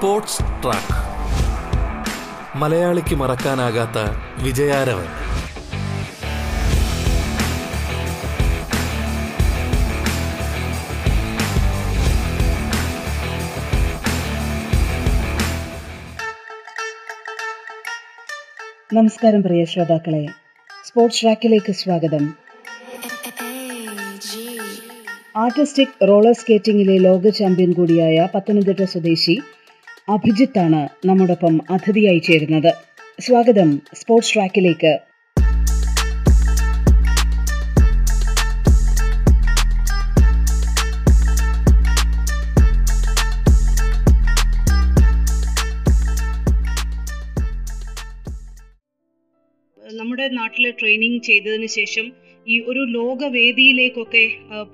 Sports track. മലയാളിക്ക് മറക്കാനാകാത്ത വിജയാരവൻ. നമസ്കാരം പ്രിയ ശ്രോതാക്കളെ. സ്പോർട്സ് ട്രാക്കിലേക്ക് സ്വാഗതം. ആർട്ടിസ്റ്റിക് റോളർ സ്കേറ്റിംഗിലെ ലോക ചാമ്പ്യൻ കൂടിയായ പത്തനംതിട്ട സ്വദേശി അഭിജിത്താണ് നമ്മോടൊപ്പം അതിഥിയായി ചേരുന്നത്. സ്വാഗതം സ്പോർട്സ് ട്രാക്കിലേക്ക്. നമ്മുടെ നാട്ടിൽ ട്രെയിനിങ് ചെയ്തതിന് ശേഷം ഈ ഒരു ലോകവേദിയിലേക്കൊക്കെ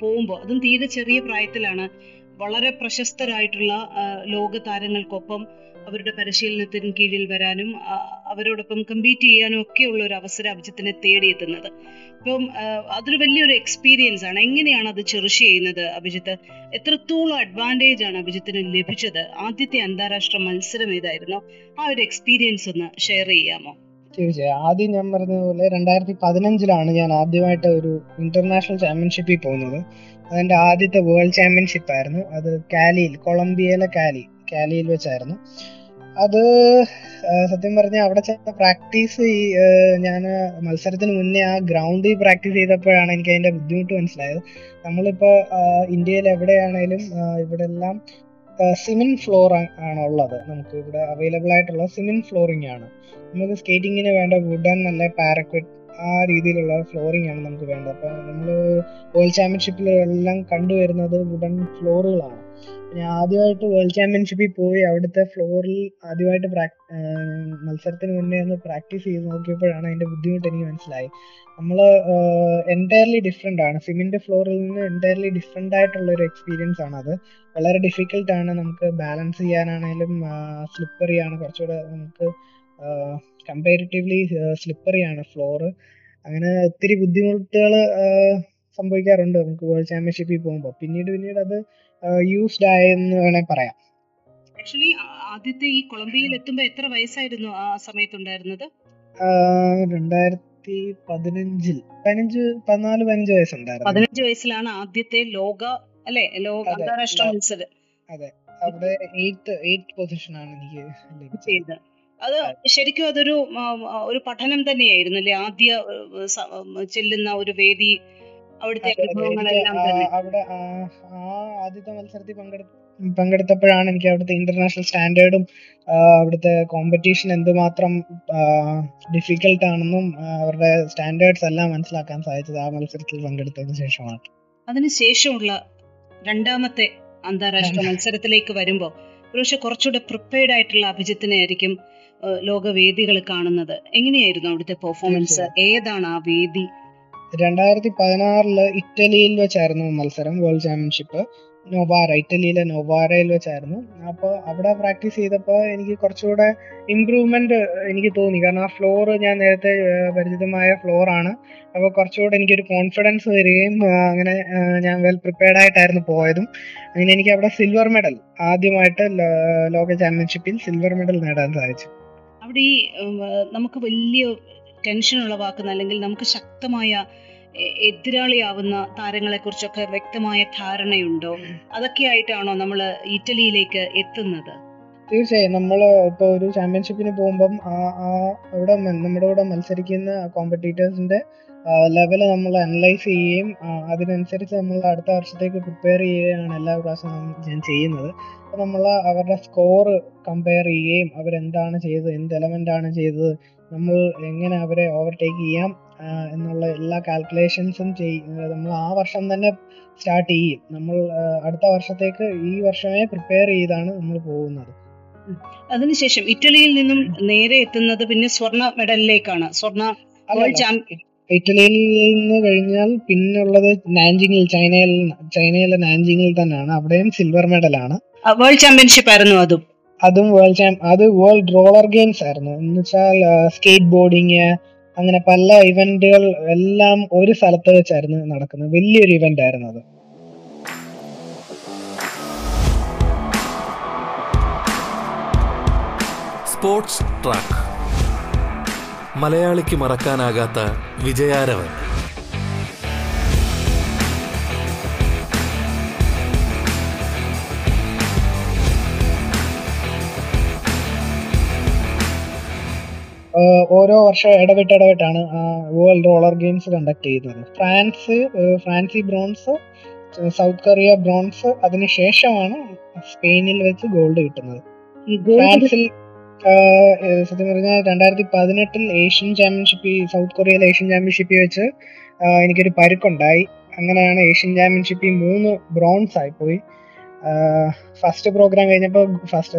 പോകുമ്പോൾ അതും തീരെ ചെറിയ പ്രായത്തിലാണ്. വളരെ പ്രശസ്തരായിട്ടുള്ള ലോക താരങ്ങൾക്കൊപ്പം അവരുടെ പരിശീലനത്തിന് കീഴിൽ വരാനും അവരോടൊപ്പം കമ്പീറ്റ് ചെയ്യാനും ഉള്ള ഒരു അവസരം അഭിജിത്തിനെ തേടിയെത്തുന്നത്. ഇപ്പം അതൊരു വലിയൊരു എക്സ്പീരിയൻസ് ആണ്. എങ്ങനെയാണ് അത് ചെറുഷ് ചെയ്യുന്നത് അഭിജിത്ത്? എത്രത്തോളം അഡ്വാന്റേജ് ആണ് അഭിജിത്തിന് ലഭിച്ചത്? ആദ്യത്തെ അന്താരാഷ്ട്ര മത്സരം ഏതായിരുന്നു? ആ ഒരു എക്സ്പീരിയൻസ് ഒന്ന് ഷെയർ ചെയ്യാമോ? തീർച്ചയായും. ആദ്യം ഞാൻ പറഞ്ഞതുപോലെ രണ്ടായിരത്തി പതിനഞ്ചിലാണ് ഞാൻ ആദ്യമായിട്ട് ഒരു ഇന്റർനാഷണൽ ചാമ്പ്യൻഷിപ്പിൽ പോകുന്നത്. അതെന്റെ ആദ്യത്തെ വേൾഡ് ചാമ്പ്യൻഷിപ്പ് ആയിരുന്നു. അത് കാലിയിൽ കൊളംബിയയിലെ കാലി കാലിയിൽ വെച്ചായിരുന്നു. അത് സത്യം പറഞ്ഞാൽ അവിടെ ചെന്ന പ്രാക്ടീസ് ഈ ഞാൻ മത്സരത്തിന് മുന്നേ ആ ഗ്രൗണ്ടിൽ പ്രാക്ടീസ് ചെയ്തപ്പോഴാണ് എനിക്ക് അതിന്റെ ബുദ്ധിമുട്ട് മനസ്സിലായത്. നമ്മളിപ്പോ ആ, ഇന്ത്യയിൽ എവിടെയാണേലും ഇവിടെ എല്ലാം സിമെന്റ് ഫ്ലോർ ആണ് ഉള്ളത് നമുക്ക് ഇവിടെ അവൈലബിൾ ആയിട്ടുള്ള സിമെന്റ് ഫ്ലോറിംഗ് ആണ്. നമുക്ക് സ്കേറ്റിങ്ങിന് വേണ്ട വുഡൻ അല്ലെ പാരക്വറ്റ് ആ രീതിയിലുള്ള ഫ്ലോറിംഗ് ആണ് നമുക്ക് വേണ്ടത്. അപ്പൊ നമ്മൾ വേൾഡ് ചാമ്പ്യൻഷിപ്പിൽ എല്ലാം കണ്ടുവരുന്നത് വുഡൻ ഫ്ലോറുകളാണ് ഞാൻ ആദ്യമായിട്ട് വേൾഡ് ചാമ്പ്യൻഷിപ്പിൽ പോയി അവിടുത്തെ ഫ്ലോറിൽ ആദ്യമായിട്ട് പ്രാക്- മത്സരത്തിന് മുന്നേ ഒന്ന് പ്രാക്ടീസ് ചെയ്ത് നോക്കിയപ്പോഴാണ് അതിന്റെ ബുദ്ധിമുട്ട് എനിക്ക് മനസ്സിലായി നമ്മൾ എന്റയർലി ഡിഫറെന്റ് ആണ്. സിമെന്റ് ഫ്ലോറിൽ നിന്ന് എന്റയർലി ഡിഫറെന്റ് ആയിട്ടുള്ള ഒരു എക്സ്പീരിയൻസ് ആണ് അത്. വളരെ ഡിഫിക്കൽട്ട് ആണ് നമുക്ക് ബാലൻസ് ചെയ്യാനാണേലും സ്ലിപ്പറി ആണ്. കുറച്ചുകൂടെ നമുക്ക് കമ്പാരിറ്റീവ്ലി സ്ലിപ്പറി ആണ് ഫ്ലോറ് അങ്ങനെ ഒത്തിരി ബുദ്ധിമുട്ടുകൾ സംഭവിക്കാറുണ്ട് നമുക്ക് വേൾഡ് ചാമ്പ്യൻഷിപ്പിൽ പോകുമ്പോൾ പിന്നീട് പിന്നീട് അത് യൂസ്ഡ് ആയെന്ന് വേണേൽ പറയാം. ആക്ച്വലി ആദ്യത്തെ ഈ കൊളംബിയയിൽ എത്തുമ്പോൾ എത്ര വയസ്സായിരുന്നു ആ സമയത്തുണ്ടായിരുന്നത്? ഉണ്ടായിരുന്നത് രണ്ടായിരത്തി പതിനഞ്ചിൽ പതിനഞ്ച് പതിനാല് പതിനഞ്ച് വയസ്സുണ്ടായിരുന്നു. പതിനഞ്ച് വയസ്സിലാണ് ആദ്യത്തെ ലോക അല്ലെ? ലോക അന്താരാഷ്ട്ര മത്സരം. അതെ. അവിടെ എയ്ത്ത് എയ്ത്ത് പൊസിഷൻ ആണ് എനിക്ക് ലഭിച്ചത്. അത് ശരിക്കും അതൊരു ഒരു പഠനം തന്നെയായിരുന്നു അല്ലെ ആദ്യ ചെല്ലുന്ന ഒരു വേദി അവിടുത്തെ. അനുഭവങ്ങളെല്ലാം അവിടെ ആ ആദ്യത്തെ മത്സരത്തിൽ പങ്കെടു പങ്കെടുത്തപ്പോഴാണ് എനിക്ക് അവിടുത്തെ ഇന്റർനാഷണൽ സ്റ്റാൻഡേർഡും അവിടുത്തെ കോമ്പറ്റീഷൻ എന്തുമാത്രം ഡിഫിക്കൽട്ട് ആണെന്നും അവരുടെ സ്റ്റാൻഡേർഡ്സ് എല്ലാം മനസ്സിലാക്കാൻ സാധിച്ചത് ആ മത്സരത്തിൽ പങ്കെടുത്തതിന് ശേഷമാണ്. അതിനുശേഷമുള്ള രണ്ടാമത്തെ അന്താരാഷ്ട്ര മത്സരത്തിലേക്ക് വരുമ്പോൾ ഒരുപക്ഷെ കുറച്ചുകൂടെ പ്രിപ്പയർഡ് ആയിട്ടുള്ള അഭിജിത്തിനെ ആയിരിക്കും ലോകവേദികൾ കാണുന്നത്? എങ്ങനെയായിരുന്നു അവിടുത്തെ പെർഫോമൻസ് ഏതാണ് ആ വേദി? രണ്ടായിരത്തി പതിനാറിൽ ഇറ്റലിയിൽ വെച്ചായിരുന്നു മത്സരം വേൾഡ് ചാമ്പ്യൻഷിപ്പ് നൊവാര ഇറ്റലിയിലെ നൊവാരയിൽ വെച്ചായിരുന്നു. അപ്പോൾ അവിടെ പ്രാക്ടീസ് ചെയ്തപ്പോൾ എനിക്ക് കുറച്ചുകൂടെ ഇമ്പ്രൂവ്മെന്റ് എനിക്ക് തോന്നി. കാരണം ആ ഫ്ലോർ ഞാൻ നേരത്തെ പരിചിതമായ ഫ്ലോർ ആണ്. അപ്പോൾ കുറച്ചുകൂടെ എനിക്കൊരു കോൺഫിഡൻസ് വരികയും അങ്ങനെ ഞാൻ വെൽ പ്രിപ്പയർഡ് ആയിട്ടായിരുന്നു പോയതും. അങ്ങനെ എനിക്ക് അവിടെ സിൽവർ മെഡൽ ആദ്യമായിട്ട് ലോക ചാമ്പ്യൻഷിപ്പിൽ സിൽവർ മെഡൽ നേടാൻ സാധിച്ചു. അവിടെ ഈ നമുക്ക് വലിയ ടെൻഷൻ ഉളവാക്കുന്ന അല്ലെങ്കിൽ നമുക്ക് ശക്തമായ എതിരാളിയാവുന്ന താരങ്ങളെ കുറിച്ചൊക്കെ വ്യക്തമായ ധാരണയുണ്ടോ? അതൊക്കെ ആയിട്ടാണോ നമ്മൾ ഇറ്റലിയിലേക്ക് എത്തുന്നത്? തീർച്ചയായും. നമ്മൾ ഇപ്പോൾ ഒരു ചാമ്പ്യൻഷിപ്പിന് പോകുമ്പം ആ ആ അവിടെ നമ്മുടെ കൂടെ മത്സരിക്കുന്ന കോമ്പറ്റീറ്റേഴ്സിന്റെ ലെവൽ നമ്മൾ അനലൈസ് ചെയ്യുകയും അതിനനുസരിച്ച് നമ്മൾ അടുത്ത വർഷത്തേക്ക് പ്രിപ്പയർ ചെയ്യുകയാണ് എല്ലാ പ്രാവശ്യവും ഞാൻ ചെയ്യുന്നത്. അപ്പോൾ നമ്മൾ അവരുടെ സ്കോർ കമ്പയർ ചെയ്യുകയും അവരെന്താണ് ചെയ്തത് എന്ത് എലമെന്റ് ആണ് ചെയ്തത് നമ്മൾ എങ്ങനെ അവരെ ഓവർടേക്ക് ചെയ്യാം എന്നുള്ള എല്ലാ കാൽക്കുലേഷൻസും നമ്മൾ ആ വർഷം തന്നെ സ്റ്റാർട്ട് ചെയ്യും. നമ്മൾ അടുത്ത വർഷത്തേക്ക് ഈ വർഷമേ പ്രിപ്പയർ ചെയ്താണ് നമ്മൾ പോകുന്നത്. അതിനുശേഷം ഇറ്റലിയിൽ നിന്നും നേരെ എത്തുന്നത് പിന്നെ സ്വർണ മെഡലിലേക്കാണ് സ്വർണ. വേൾഡ് ചാമ്പ്യൻ ഇറ്റലിയിൽ നിന്ന് കഴിഞ്ഞാൽ പിന്നുള്ളത് നാൻജിങ്ങിൽ ചൈനയിൽ ചൈനയിലെ നാൻജിങ്ങിൽ തന്നെയാണ്. അവിടെയും സിൽവർ മെഡൽ ആണ്. വേൾഡ് ചാമ്പ്യൻഷിപ്പ് ആയിരുന്നു അതും. അതും വേൾഡ് ചാമ്പ് അത് വേൾഡ് റോളർ ഗെയിംസ് ആയിരുന്നു. എന്ന് വെച്ചാൽ സ്കേറ്റ് ബോർഡിങ് അങ്ങനെ പല ഇവന്റുകൾ എല്ലാം ഒരു സ്ഥലത്ത് വെച്ചായിരുന്നു നടക്കുന്നത്. വലിയൊരു ഇവന്റ് ആയിരുന്നു അത്. സ്പോർട്സ് ട്രാക്ക് മലയാളിക്ക് മറക്കാനാകാത്ത വിജയാരവൻ. ഓരോ വർഷം ഇടവിട്ട് ഇടവിട്ടാണ് വേൾഡ് റോളർ ഗെയിംസ് കണ്ടക്ട് ചെയ്തത് ഫ്രാൻസ് ഫ്രാൻസി ബ്രോൺസ് സൗത്ത് കൊറിയ ബ്രോൺസ് അതിനുശേഷമാണ് സ്പെയിനിൽ വെച്ച് ഗോൾഡ് കിട്ടുന്നത്. ഫ്രാൻസിൽ സത്യം പറഞ്ഞാൽ രണ്ടായിരത്തി പതിനെട്ടിൽ ഏഷ്യൻ ചാമ്പ്യൻഷിപ്പ് സൗത്ത് കൊറിയയിൽ ഏഷ്യൻ ചാമ്പ്യൻഷിപ്പിൽ വെച്ച് എനിക്കൊരു പരുക്കുണ്ടായി. അങ്ങനെയാണ് ഏഷ്യൻ ചാമ്പ്യൻഷിപ്പിൽ മൂന്ന് ബ്രോൺസ് ആയിപ്പോയി ഫസ്റ്റ് പ്രോഗ്രാം കഴിഞ്ഞപ്പോൾ ഫസ്റ്റ്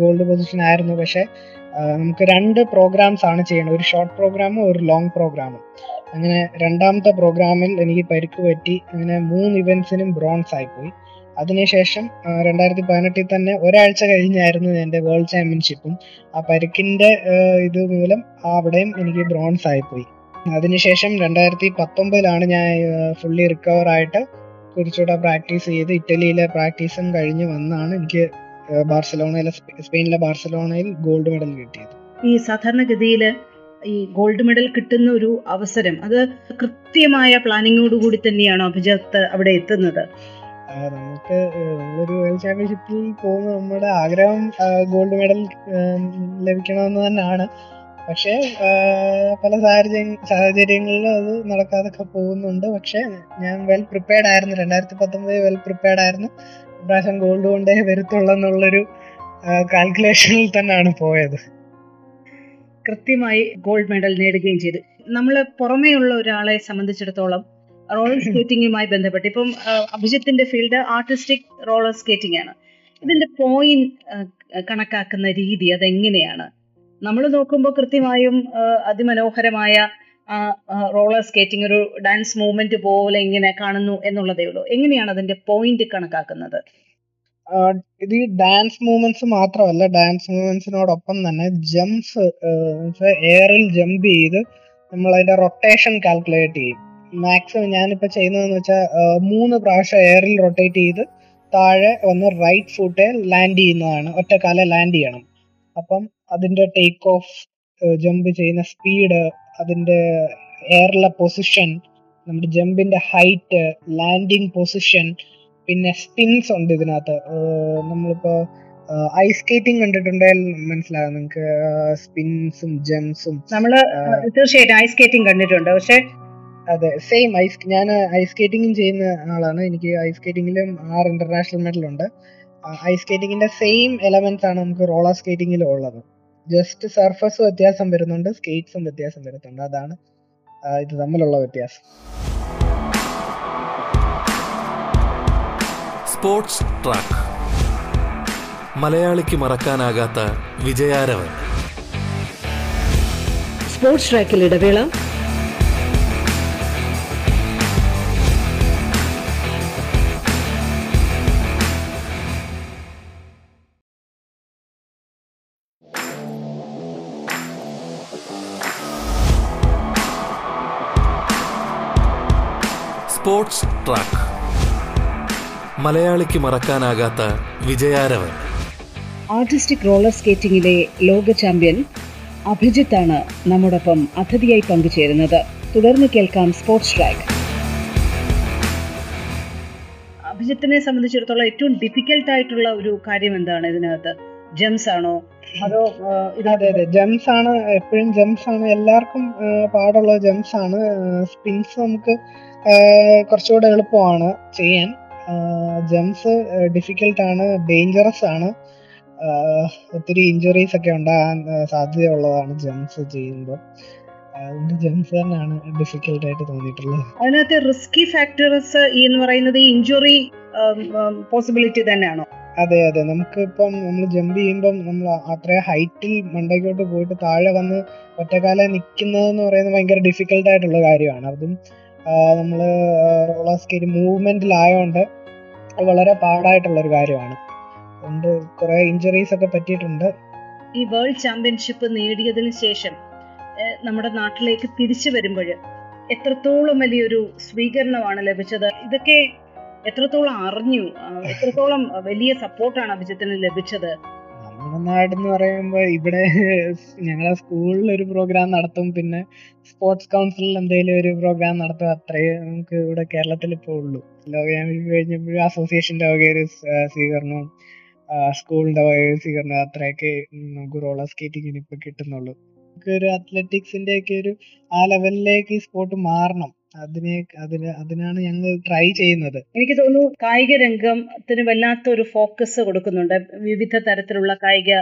ഗോൾഡ് പൊസിഷൻ ആയിരുന്നു. പക്ഷേ നമുക്ക് രണ്ട് പ്രോഗ്രാംസ് ആണ് ചെയ്യേണ്ടത്. ഒരു ഷോർട്ട് പ്രോഗ്രാമും ഒരു ലോങ് പ്രോഗ്രാമും. അങ്ങനെ രണ്ടാമത്തെ പ്രോഗ്രാമിൽ എനിക്ക് പരുക്ക് പറ്റി. അങ്ങനെ മൂന്ന് ഇവന്റ്സിനും ബ്രോൺസ് ആയിപ്പോയി അതിനുശേഷം രണ്ടായിരത്തി പതിനെട്ടിൽ തന്നെ ഒരാഴ്ച കഴിഞ്ഞായിരുന്നു എന്റെ വേൾഡ് ചാമ്പ്യൻഷിപ്പും. ആ പരിക്കിന്റെ ആഹ് ഇത് മൂലം അവിടെയും എനിക്ക് ബ്രോൺസ് ആയിപ്പോയി. അതിനുശേഷം രണ്ടായിരത്തി പത്തൊമ്പതിലാണ് ഞാൻ ഫുള്ളി റിക്കവർ ആയിട്ട് കുറച്ചുകൂടെ പ്രാക്ടീസ് ചെയ്ത് ഇറ്റലിയിലെ പ്രാക്ടീസും കഴിഞ്ഞ് വന്നാണ് എനിക്ക് ബാർസലോണയിലെ സ്പെയിനിലെ ബാർസലോണയിൽ ഗോൾഡ് മെഡൽ കിട്ടിയത്. ഈ സാധാരണഗതിയിൽ ഈ ഗോൾഡ് മെഡൽ കിട്ടുന്ന ഒരു അവസരം അത് കൃത്യമായ പ്ലാനിങ്ങോടുകൂടി തന്നെയാണോ അഭിജിത്ത് അവിടെ എത്തുന്നത്? നമുക്ക് നമ്മളൊരു വേൾഡ് ചാമ്പ്യൻഷിപ്പിൽ പോകുന്ന നമ്മുടെ ആഗ്രഹം ഗോൾഡ് മെഡൽ ലഭിക്കണമെന്ന് തന്നെയാണ്. പക്ഷേ പല സാഹചര്യ സാഹചര്യങ്ങളിലും അത് നടക്കാതൊക്കെ പോകുന്നുണ്ട്. പക്ഷേ ഞാൻ വെൽ പ്രിപ്പയർഡ് ആയിരുന്നു. രണ്ടായിരത്തി പത്തൊമ്പത് വെൽ പ്രിപ്പയർഡ് ആയിരുന്നു. ഇപ്രാവശ്യം ഗോൾഡ് കൊണ്ടേ വരത്തുള്ളൂ എന്നുള്ളൊരു കാൽക്കുലേഷനിൽ തന്നെയാണ് പോയത്. കൃത്യമായി ഗോൾഡ് മെഡൽ നേടുകയും ചെയ്തു. നമ്മൾ പുറമേയുള്ള ഒരാളെ സംബന്ധിച്ചിടത്തോളം റോളർ സ്കേറ്റിംഗുമായി ബന്ധപ്പെട്ട്. ഇപ്പം അഭിജിത്തിന്റെ ഫീൽഡ് ആർട്ടിസ്റ്റിക് റോളർ സ്കേറ്റിംഗ് ആണ് ഇതിന്റെ പോയിന്റ് കണക്കാക്കുന്ന രീതി അതെങ്ങനെയാണ്? നമ്മൾ നോക്കുമ്പോൾ കൃത്യമായും അതിമനോഹരമായ റോളർ സ്കേറ്റിംഗ് ഒരു ഡാൻസ് മൂവ്മെന്റ് പോലെ ഇങ്ങനെ കാണുന്നു എന്നുള്ളതേ ഉള്ളൂ. എങ്ങനെയാണ് അതിന്റെ പോയിന്റ് കണക്കാക്കുന്നത്? ഇത് ഈ ഡാൻസ് മൂവ്മെന്റ്സ് മാത്രമല്ല ഡാൻസ് മൂവ്മെന്റ്സിനോടൊപ്പം തന്നെ ജംപ്സ് എയറിൽ ജമ്പ് ചെയ്ത് നമ്മൾ അതിന്റെ റൊട്ടേഷൻ കാൽക്കുലേറ്റ് ചെയ്യും. മാക്സിമം ഞാനിപ്പോ ചെയ്യുന്നതെന്ന് വെച്ചാൽ മൂന്ന് പ്രാവശ്യം എയറിൽ റൊട്ടേറ്റ് ചെയ്ത് താഴെ വന്ന് റൈറ്റ് ഫുട്ടെ ലാൻഡ് ചെയ്യുന്നതാണ്. ഒറ്റക്കാലെ ലാൻഡ് ചെയ്യണം. അപ്പം അതിന്റെ ടേക്ക് ഓഫ് ജമ്പ് ചെയ്യുന്ന സ്പീഡ് അതിന്റെ എയറിലെ പൊസിഷൻ നമ്മുടെ ജമ്പിന്റെ ഹൈറ്റ് ലാൻഡിങ് പൊസിഷൻ പിന്നെ സ്പിൻസ് ഉണ്ട് ഇതിനകത്ത്. നമ്മളിപ്പോൾ നമ്മളിപ്പോ ഐസ് സ്കേറ്റിംഗ് കണ്ടിട്ടുണ്ടെങ്കിൽ മനസ്സിലാകും നിങ്ങൾക്ക് സ്പിൻസും ജംസും നമ്മൾ തീർച്ചയായിട്ടും ഐസ് സ്കേറ്റിംഗ് കണ്ടിട്ടുണ്ട്. പക്ഷെ അതെ സെയിം ഐസ് ഞാൻ ഐസ് സ്കേറ്റിംഗും ചെയ്യുന്ന ആളാണ്. എനിക്ക് ഐസ് സ്കേറ്റിംഗിലും ആറ് ഇന്റർനാഷണൽ മെഡൽ ഉണ്ട്. ഐസ് സ്കേറ്റിംഗിന്റെ സെയിം എലമെന്റ്സ് ആണ് നമുക്ക് റോളർ സ്കേറ്റിംഗിലും ഉള്ളത്. ജസ്റ്റ് സർഫസ് വ്യത്യാസം വരുന്നുണ്ട് സ്കേറ്റ്സും വ്യത്യാസം വരുന്നുണ്ട്. അതാണ് ഇത് തമ്മിലുള്ള വ്യത്യാസം. സ്പോർട്സ് ട്രാക്ക് മലയാളിക്ക് മറക്കാനാകാത്ത വിജയാരവൻ. സ്പോർട്സ് ട്രാക്കിൽ ഇടവേള സ്പോർട്സ് ട്രാക്ക്. മലയാളിക്ക് മറക്കാനാകാത്ത വിജയാരവൻ. ആർട്ടിസ്റ്റിക് റോളർ സ്കേറ്റിംഗിലെ ലോക ചാമ്പ്യൻ അഭിജിത്ത് ആണ് നമ്മോടൊപ്പം അതിഥിയായി പങ്കുചേരുന്നത്. തുടർന്ന് കേൾക്കാം സ്പോർട്സ് ട്രാക്ക്. അഭിജിത്തിനെ സംബന്ധിച്ചിടത്തോളം ഏറ്റവും ഡിഫിക്കൽട്ട് ആയിട്ടുള്ള ഒരു കാര്യം എന്താണ് ഇതിനകത്ത്? ജംസ് ആണോ? അതോ അതെ അതെ. ജംസ് ആണ് എപ്പോഴും ജംസ് ആണ്. എല്ലാവർക്കും പാടുള്ള ജംസ് ആണ്. സ്പിൻസ് നമുക്ക് കുറച്ചുകൂടെ എളുപ്പമാണ് ചെയ്യാൻ. ജംസ് ഡിഫിക്കൽട്ട് ആണ് ഡേഞ്ചറസ് ആണ്. ഒത്തിരി ഇഞ്ചുറീസ് ഒക്കെ ഉണ്ടാകാൻ സാധ്യത സാധ്യതയുള്ളതാണ് ജംസ് ചെയ്യുമ്പോൾ. ആയിട്ട് അതിനകത്ത് റിസ്കി ഫാക്ടേഴ്സ് എന്ന് പറയുന്നത് ഇഞ്ചുറി പോസിബിലിറ്റി തന്നെയാണോ? അതെ അതെ. നമുക്ക് ഇപ്പം നമ്മൾ ജമ്പ് ചെയ്യുമ്പം നമ്മൾ അത്രയും ഹൈറ്റിൽ മണ്ടയ്ക്കോട്ട് പോയിട്ട് താഴെ വന്ന് ഒറ്റക്കാലെ നിൽക്കുന്നതെന്ന് പറയുന്നത് ഭയങ്കര ഡിഫിക്കൽട്ട് ആയിട്ടുള്ള കാര്യമാണ്. അതും നമ്മൾ റോളർ സ്കേറ്റ് മൂവ്മെന്റിലായോണ്ട് വളരെ പാടായിട്ടുള്ള ഒരു കാര്യമാണ്. അതുകൊണ്ട് കുറെ ഇഞ്ചുറീസ് ഒക്കെ പറ്റിയിട്ടുണ്ട്. ഈ വേൾഡ് ചാമ്പ്യൻഷിപ്പ് നേടിയതിന് ശേഷം നമ്മുടെ നാട്ടിലേക്ക് തിരിച്ചു വരുമ്പോൾ എത്രത്തോളം വലിയൊരു സ്വീകരണമാണ് ലഭിച്ചത്? ഇതൊക്കെ എത്രത്തോളം അറിഞ്ഞു എത്രത്തോളം വലിയ സപ്പോർട്ടാണ് അഭിജിത്തിന് ലഭിച്ചത്? നമ്മുടെ നാട് എന്ന് പറയുമ്പോൾ ഇവിടെ ഞങ്ങളെ സ്കൂളിൽ ഒരു പ്രോഗ്രാം നടത്തും പിന്നെ സ്പോർട്സ് കൗൺസിലിൽ എന്തെങ്കിലും ഒരു പ്രോഗ്രാം നടത്തും അത്രയേ നമുക്ക് ഇവിടെ കേരളത്തിൽ ഇപ്പോൾ ഉള്ളൂ. ലോക ചാമ്പ്യൻഷിപ്പ് കഴിഞ്ഞപ്പോഴും അസോസിയേഷന്റെ വക ഒരു സ്വീകരണം സ്കൂളിന്റെ വക ഒരു സ്വീകരണം അത്രയൊക്കെ നമുക്ക് റോളർ സ്കേറ്റിങ്ങിന് ഇപ്പൊ കിട്ടുന്നുള്ളൂ. നമുക്ക് ഒരു അത്ലറ്റിക്സിന്റെ ഒക്കെ ഒരു ആ ലെവലിലേക്ക് സ്പോർട്ട് മാറണം. അതിനെ അതിന് അതിനാണ് ഞങ്ങൾ ട്രൈ ചെയ്യുന്നത്. എനിക്ക് തോന്നുന്നു കായിക രംഗത്തിന് വല്ലാത്ത ഒരു ഫോക്കസ് കൊടുക്കുന്നുണ്ട്. വിവിധ തരത്തിലുള്ള കായിക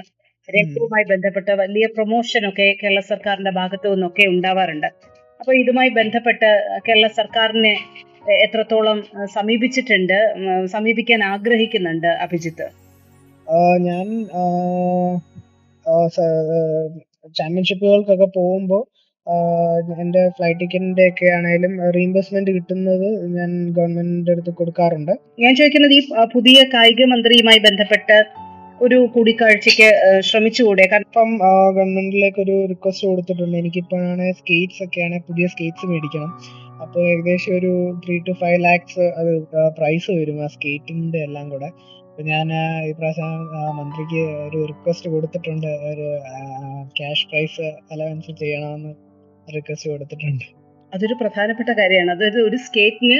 രംഗവുമായി ബന്ധപ്പെട്ട വലിയ പ്രൊമോഷനൊക്കെ കേരള സർക്കാരിന്റെ ഭാഗത്തു നിന്നൊക്കെ ഉണ്ടാവാറുണ്ട്. അപ്പൊ ഇതുമായി ബന്ധപ്പെട്ട് കേരള സർക്കാരിനെ എത്രത്തോളം സമീപിച്ചിട്ടുണ്ട് സമീപിക്കാൻ ആഗ്രഹിക്കുന്നുണ്ട് അഭിജിത്ത്? ഞാൻ ചാമ്പ്യൻഷിപ്പുകൾക്കൊക്കെ പോകുമ്പോൾ എന്റെ ഫ്ലൈറ്റ് ടിക്കറ്റിന്റെ ഒക്കെ ആണെങ്കിലും റീഇംബേഴ്സ്മെന്റ് കിട്ടുന്നത് ഞാൻ ഗവൺമെന്റിന്റെ അടുത്ത് കൊടുക്കാറുണ്ട്. ഞാൻ ചോദിക്കുന്നത് ഈ പുതിയ കായിക മന്ത്രിയുമായി ബന്ധപ്പെട്ട് ഒരു കൂടിക്കാഴ്ചക്ക് ശ്രമിച്ചുകൂടെ? കാരണം ഇപ്പം ഗവൺമെന്റിലേക്ക് ഒരു റിക്വസ്റ്റ് കൊടുത്തിട്ടുണ്ട്. എനിക്കിപ്പോഴാണ് സ്കേറ്റ്സ് ഒക്കെയാണ് പുതിയ സ്കേറ്റ്സ് മേടിക്കണം. അപ്പോൾ ഏകദേശം ഒരു ത്രീ ടു ഫൈവ് ലാക്സ് അത് പ്രൈസ് വരും ആ സ്കേറ്റിന്റെ എല്ലാം കൂടെ. അപ്പൊ ഞാൻ ഈ പ്രാവശ്യം മന്ത്രിക്ക് ഒരു റിക്വസ്റ്റ് കൊടുത്തിട്ടുണ്ട്. ഒരു ക്യാഷ് പ്രൈസ് അലവൻസ് ചെയ്യണമെന്ന്. റിക്വസ്റ്റ് കൊടുത്തിട്ടുണ്ട്. അതൊരു പ്രധാനപ്പെട്ട കാര്യമാണ്. അതായത് ഒരു സ്കേറ്റിന്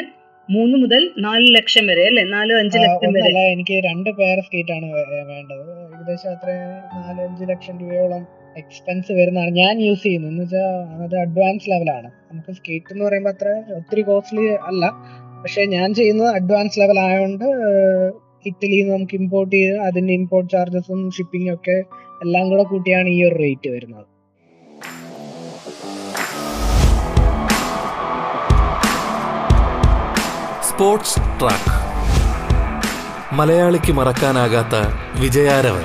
മൂന്ന് മുതൽ നാല് ലക്ഷം വരെ അല്ലെ? നാലോ അഞ്ച് ലക്ഷം വരെ. എനിക്ക് രണ്ട് പേർ സ്കേറ്റ് ആണ് വേണ്ടത്. ഏകദേശം അത്ര നാലഞ്ച് ലക്ഷം രൂപയോളം എക്സ്പെൻസ് വരുന്നതാണ് ഞാൻ യൂസ് ചെയ്യുന്നത്. എന്ന് വെച്ചാൽ അത് അഡ്വാൻസ് ലെവലാണ് നമുക്ക് സ്കേറ്റ് എന്ന് പറയുമ്പോൾ അത്ര ഒത്തിരി കോസ്റ്റ്ലി അല്ല. പക്ഷെ ഞാൻ ചെയ്യുന്നത് അഡ്വാൻസ് ലെവൽ ആയതുകൊണ്ട് ഇറ്റലിയിൽ നിന്ന് നമുക്ക് ഇമ്പോർട്ട് ചെയ്ത് അതിന്റെ ഇമ്പോർട്ട് ചാർജസും ഷിപ്പിംഗും ഒക്കെ എല്ലാം കൂടെ കൂട്ടിയാണ് ഈ ഒരു റേറ്റ് വരുന്നത്. Sports track. മലയാളിക്ക് മറക്കാനാകാത്ത വിജയാരവൻ.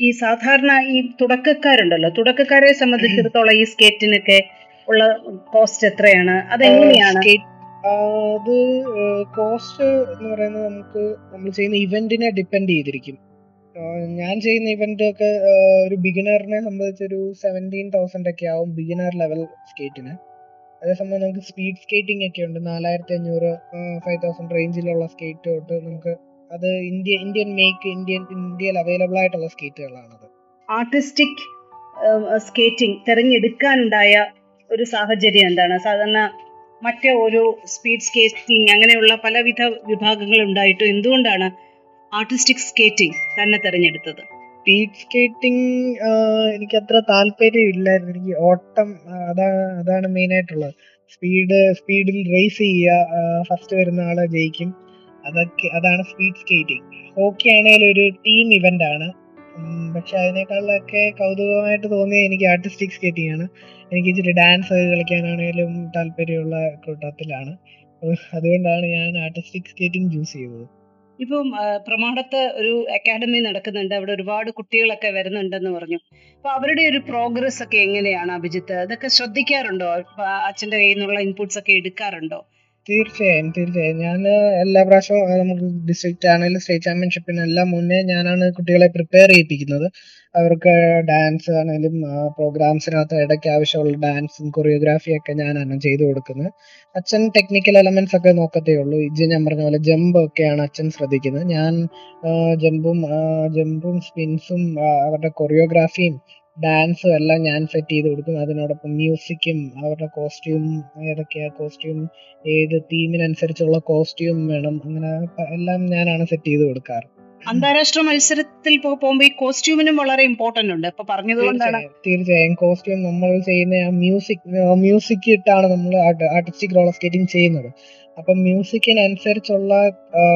ഈ സാധാരണ ഈ തുടക്കക്കാരുണ്ടല്ലോ? തുടക്കക്കാരെ സംബന്ധിച്ചിടത്തോളം ഈ സ്കേറ്റിനൊക്കെ ഉള്ള കോസ്റ്റ് എത്രയാണ്? അതെങ്ങനെയാണ്? അത് കോസ്റ്റ് എന്ന് പറയുന്നത് നമുക്ക് നമ്മൾ ചെയ്യുന്ന ഇവന്റിനെ ഡിപ്പെൻഡ് ചെയ്തിരിക്കും. ഞാൻ ചെയ്യുന്ന ഇവന്റ് ഒക്കെ ഒരു ബിഗിനറിനെ സംബന്ധിച്ച് ഒരു സെവന്റീൻ തൗസൻഡ് ഒക്കെ ആവും ബിഗിനർ ലെവൽ സ്കേറ്റിന് അതേസമയം നമുക്ക് സ്പീഡ് സ്കേറ്റിംഗ് ഒക്കെ ഉണ്ട്. നാലായിരത്തി അഞ്ഞൂറ് ഫൈവ് തൗസൻഡ് റേഞ്ചിലുള്ള സ്കേറ്റ് തൊട്ട് നമുക്ക് അത് ഇന്ത്യ ഇന്ത്യൻ മേക്ക് ഇന്ത്യൻ ഇന്ത്യയിൽ അവൈലബിൾ ആയിട്ടുള്ള സ്കേറ്റുകളാണത് ആർട്ടിസ്റ്റിക് സ്കേറ്റിംഗ് തിരഞ്ഞെടുക്കാനുണ്ടായ ഒരു സാഹചര്യം എന്താണ്? സാധാരണ മറ്റേ ഓരോ സ്പീഡ് സ്കേറ്റിംഗ് അങ്ങനെയുള്ള പലവിധ വിഭാഗങ്ങൾ ഉണ്ടായിട്ടും എന്തുകൊണ്ടാണ് ആർട്ടിസ്റ്റിക് സ്കേറ്റിംഗ് തന്നെ തെരഞ്ഞെടുത്തത്? സ്പീഡ് സ്കേറ്റിംഗ് എനിക്ക് അത്ര താല്പര്യം ഇല്ലായിരുന്നു എനിക്ക് ഓട്ടം അതാ അതാണ് അതാണ് മെയിൻ ആയിട്ടുള്ളത്. സ്പീഡ് സ്പീഡിൽ റേസ് ചെയ്യുക ഫസ്റ്റ് വരുന്ന ആളെ ജയിക്കും. അതൊക്കെ അതാണ് സ്പീഡ് സ്കേറ്റിംഗ് ഹോക്കി ആണെങ്കിൽ ഒരു ടീം ഇവന്റ് ആണ്. പക്ഷെ അതിനേക്കാളൊക്കെ കൗതുകമായിട്ട് തോന്നിയത് എനിക്ക് ആർട്ടിസ്റ്റിക് സ്കേറ്റിംഗ് ആണ്. എനിക്ക് ഇച്ചിരി ഡാൻസ് കളിക്കാനാണെങ്കിലും താല്പര്യമുള്ള കൂട്ടത്തിലാണ്. അതുകൊണ്ടാണ് ഞാൻ ആർട്ടിസ്റ്റിക് സ്കേറ്റിംഗ് ചൂസ് ചെയ്തത്. ഇപ്പം പ്രമാണത്ത് ഒരു അക്കാഡമി നടക്കുന്നുണ്ട്. അവിടെ ഒരുപാട് കുട്ടികളൊക്കെ വരുന്നുണ്ടെന്ന് പറഞ്ഞു. അപ്പൊ അവരുടെ ഒരു പ്രോഗ്രസ് ഒക്കെ എങ്ങനെയാണ് അഭിജിത്ത്? അതൊക്കെ ശ്രദ്ധിക്കാറുണ്ടോ? അച്ഛന്റെ കയ്യിൽ നിന്നുള്ള ഇൻപുട്സ് ഒക്കെ എടുക്കാറുണ്ടോ? തീർച്ചയായും തീർച്ചയായും. ഞാൻ എല്ലാ പ്രാവശ്യവും നമുക്ക് ഡിസ്ട്രിക്റ്റ് ആണെങ്കിലും സ്റ്റേറ്റ് ചാമ്പ്യൻഷിപ്പിനെല്ലാം മുന്നേ ഞാനാണ് കുട്ടികളെ പ്രിപ്പയർ ചെയ്യിപ്പിക്കുന്നത്. അവർക്ക് ഡാൻസ് ആണെങ്കിലും പ്രോഗ്രാംസിനകത്ത് ഇടയ്ക്ക് ആവശ്യമുള്ള ഡാൻസും കൊറിയോഗ്രാഫിയും ഒക്കെ ഞാനാണ് ചെയ്തു കൊടുക്കുന്നത്. അച്ഛൻ ടെക്നിക്കൽ എലമെന്റ്സ് ഒക്കെ നോക്കത്തേ ഉള്ളൂ. ഇജ്ജ് ഞാൻ പറഞ്ഞ പോലെ ജമ്പ് ഒക്കെയാണ് അച്ഛൻ ശ്രദ്ധിക്കുന്നത്. ഞാൻ ജമ്പും ജമ്പും സ്പിൻസും അവരുടെ കൊറിയോഗ്രാഫിയും ഡാൻസും എല്ലാം ഞാൻ സെറ്റ് ചെയ്ത് കൊടുക്കും. അതിനോടൊപ്പം മ്യൂസിക്കും അവരുടെ കോസ്റ്റ്യൂം ഏതൊക്കെയാ കോസ്റ്റ്യൂം ഏത് തീമിനനുസരിച്ചുള്ള കോസ്റ്റ്യൂം വേണം അങ്ങനെ എല്ലാം ഞാനാണ് സെറ്റ് ചെയ്ത് കൊടുക്കാറ്. അന്താരാഷ്ട്ര മത്സരത്തിൽ പോകുമ്പോ ഈ കോസ്റ്റ്യൂമിനും വളരെ ഇമ്പോർട്ടന്റ് ഉണ്ട്. ഇപ്പൊ പറഞ്ഞതുകൊണ്ടാണ് തീർച്ചയായും കോസ്റ്റ്യൂം നമ്മൾ ചെയ്യുന്ന ആ മ്യൂസിക് മ്യൂസിക് ഇട്ടാണ് നമ്മൾ ആർട്ടിസ്റ്റിക് റോളർ സ്കേറ്റിംഗ് ചെയ്യുന്നത്. അപ്പം മ്യൂസിക്കിനനുസരിച്ചുള്ള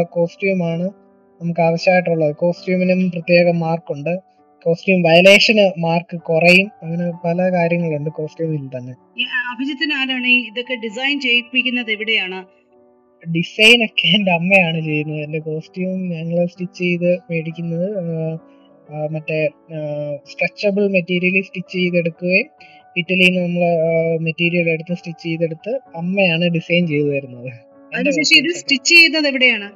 കോസ്റ്റ്യൂമാണ് നമുക്ക് ആവശ്യമായിട്ടുള്ളത്. കോസ്റ്റ്യൂമിനും പ്രത്യേക മാർക്കുണ്ട്. കോസ്റ്റ്യൂം വയലേഷന് മാർക്ക് കുറയും. അങ്ങനെ പല കാര്യങ്ങളുണ്ട് കോസ്റ്റ്യൂമിൽ തന്നെ. അഭിജിത്തിന് ആരാണ് ഇതൊക്കെ ഡിസൈൻ ചെയ്യിപ്പിക്കുന്നത് എവിടെയാണ്? ഡിസൈൻ ഒക്കെ എന്റെ അമ്മയാണ് ചെയ്യുന്നത്. എന്റെ കോസ്റ്റ്യൂം ഞങ്ങൾ സ്റ്റിച്ച് ചെയ്ത് മേടിക്കുന്നത് മറ്റേ സ്ട്രെച്ചബിൾ മെറ്റീരിയൽ സ്റ്റിച്ച് ചെയ്തെടുക്കുകയും ഇറ്റലിയിൽ നിന്ന് നമ്മൾ മെറ്റീരിയൽ എടുത്ത് സ്റ്റിച്ച് ചെയ്തെടുത്ത് അമ്മയാണ് ഡിസൈൻ ചെയ്തു തരുന്നത്. അതിനുശേഷം ഇത് സ്റ്റിച്ച് ചെയ്തത് എവിടെയാണ്?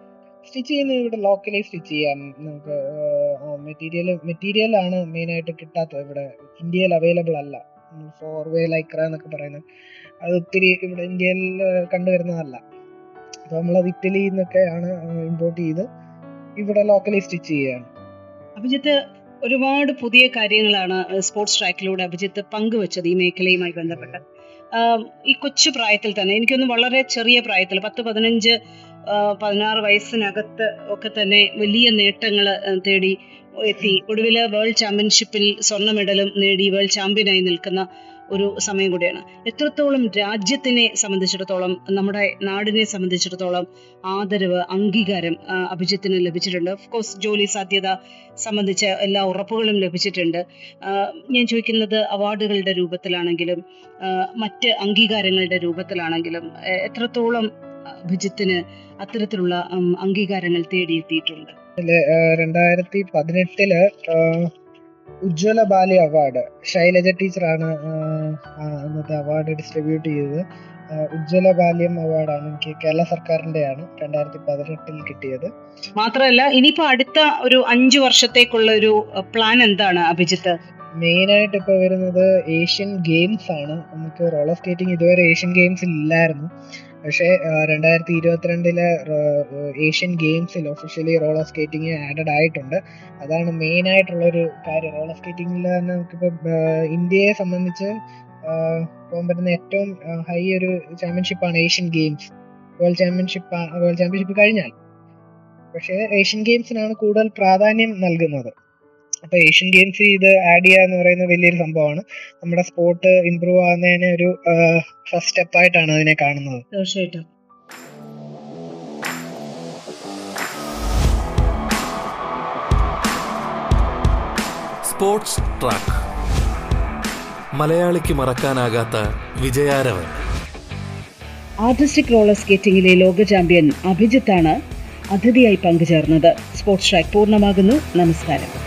സ്റ്റിച്ച് ചെയ്യുന്നത് ഇവിടെ ലോക്കലി സ്റ്റിച്ച് ചെയ്യാം. നമുക്ക് മെറ്റീരിയൽ മെറ്റീരിയൽ ആണ് മെയിൻ ആയിട്ട് കിട്ടാത്തത്. ഇവിടെ ഇന്ത്യയിൽ അവൈലബിൾ അല്ല. ഫോർ വേ ലൈക്ര എന്നൊക്കെ പറയുന്നത്. അത് ഒത്തിരി ഇവിടെ ഇന്ത്യയിൽ കണ്ടുവരുന്നതല്ല. അപ്പോൾ നമ്മളത് ഇറ്റലിയിൽ നിന്നൊക്കെയാണ് ഇമ്പോർട്ട് ചെയ്ത് ഇവിടെ ലോക്കലി സ്റ്റിച്ച് ചെയ്യുകയാണ് അഭിജിത്ത് ഒരുപാട് പുതിയ കാര്യങ്ങളാണ് സ്പോർട്സ് ട്രാക്കിലൂടെ അഭിജിത്ത് പങ്കുവച്ചത് ഈ മേഖലയുമായി ബന്ധപ്പെട്ട്. ഈ കൊച്ചു പ്രായത്തിൽ തന്നെ എനിക്കൊന്ന് വളരെ ചെറിയ പ്രായത്തിൽ പത്ത് പതിനഞ്ച് പതിനാറ് വയസ്സിനകത്ത് ഒക്കെ തന്നെ വലിയ നേട്ടങ്ങൾ തേടി എത്തി. ഒടുവിൽ വേൾഡ് ചാമ്പ്യൻഷിപ്പിൽ സ്വർണ മെഡലും നേടി വേൾഡ് ചാമ്പ്യനായി നിൽക്കുന്ന ഒരു സമയം കൂടിയാണ്. എത്രത്തോളം രാജ്യത്തിനെ സംബന്ധിച്ചിടത്തോളം നമ്മുടെ നാടിനെ സംബന്ധിച്ചിടത്തോളം ആദരവ് അംഗീകാരം അഭിജിത്തിന് ലഭിച്ചിട്ടുണ്ട്. ഓഫ് കോഴ്സ് ജോലി സാധ്യത സംബന്ധിച്ച എല്ലാ ഉറപ്പുകളും ലഭിച്ചിട്ടുണ്ട്. ഞാൻ ചോദിക്കുന്നത് അവാർഡുകളുടെ രൂപത്തിലാണെങ്കിലും മറ്റ് അംഗീകാരങ്ങളുടെ രൂപത്തിലാണെങ്കിലും എത്രത്തോളം അഭിജിത്തിന് അത്തരത്തിലുള്ള അംഗീകാരങ്ങൾ തേടിയെത്തിയിട്ടുണ്ട്? രണ്ടായിരത്തി പതിനെട്ടിൽ ഉജ്ജ്വല ബാലി അവാർഡ്. ശൈലജ ടീച്ചറാണ് അന്നത്തെ അവാർഡ് ഡിസ്ട്രിബ്യൂട്ട് ചെയ്തത്. ഉജ്ജ്വല ബാല്യം അവാർഡാണ് എനിക്ക് കേരള സർക്കാരിന്റെയാണ് രണ്ടായിരത്തി പതിനെട്ടിൽ കിട്ടിയത്. മാത്രമല്ല ഇനിയിപ്പോ അടുത്ത ഒരു അഞ്ചു വർഷത്തേക്കുള്ള ഒരു പ്ലാൻ എന്താണ് അഭിജിത്ത്? മെയിൻ ആയിട്ട് ഇപ്പൊ വരുന്നത് ഏഷ്യൻ ഗെയിംസ് ആണ്. നമുക്ക് റോളർ സ്കേറ്റിംഗ് ഇതുവരെ ഏഷ്യൻ ഗെയിംസിൽ ഇല്ലായിരുന്നു. പക്ഷേ രണ്ടായിരത്തി ഇരുപത്തിരണ്ടിലെ ഏഷ്യൻ ഗെയിംസിൽ ഒഫീഷ്യലി റോളർ സ്കേറ്റിംഗ് ആഡഡ് ആയിട്ടുണ്ട്. അതാണ് മെയിൻ ആയിട്ടുള്ള ഒരു കാര്യം റോളർ സ്കേറ്റിംഗിൽ തന്നെ നമുക്കിപ്പോൾ ഇന്ത്യയെ സംബന്ധിച്ച് പോകാൻ പറ്റുന്ന ഏറ്റവും ഹൈ ഒരു ചാമ്പ്യൻഷിപ്പാണ് Asian Games. World championship world championship കഴിഞ്ഞാൽ. പക്ഷേ ഏഷ്യൻ ഗെയിംസിനാണ് കൂടുതൽ പ്രാധാന്യം നൽകുന്നത്. അപ്പൊ ഏഷ്യൻ ഗെയിംസ് ഇത് ആഡ് ചെയ്യുക എന്ന് പറയുന്ന വലിയൊരു സംഭവമാണ്. നമ്മുടെ സ്പോർട്ട് ഇമ്പ്രൂവ് ആകുന്നതിന് ഒരു ഫസ്റ്റ് സ്റ്റെപ്പ് ആയിട്ടാണ് അതിനെ കാണുന്നത്. തീർച്ചയായിട്ടും. സ്പോർട്സ് ട്രാക്ക് മലയാളിക്ക് മറക്കാനാകാത്ത വിജയാരവൻ. ആർട്ടിസ്റ്റിക് റോളർ സ്കേറ്റിംഗിലെ ലോക ചാമ്പ്യൻ അഭിജിത്താണ് അതിഥിയായി പങ്കുചേർന്നത്. സ്പോർട്സ് ട്രാക്ക് പൂർണമാകുന്നു. നമസ്കാരം.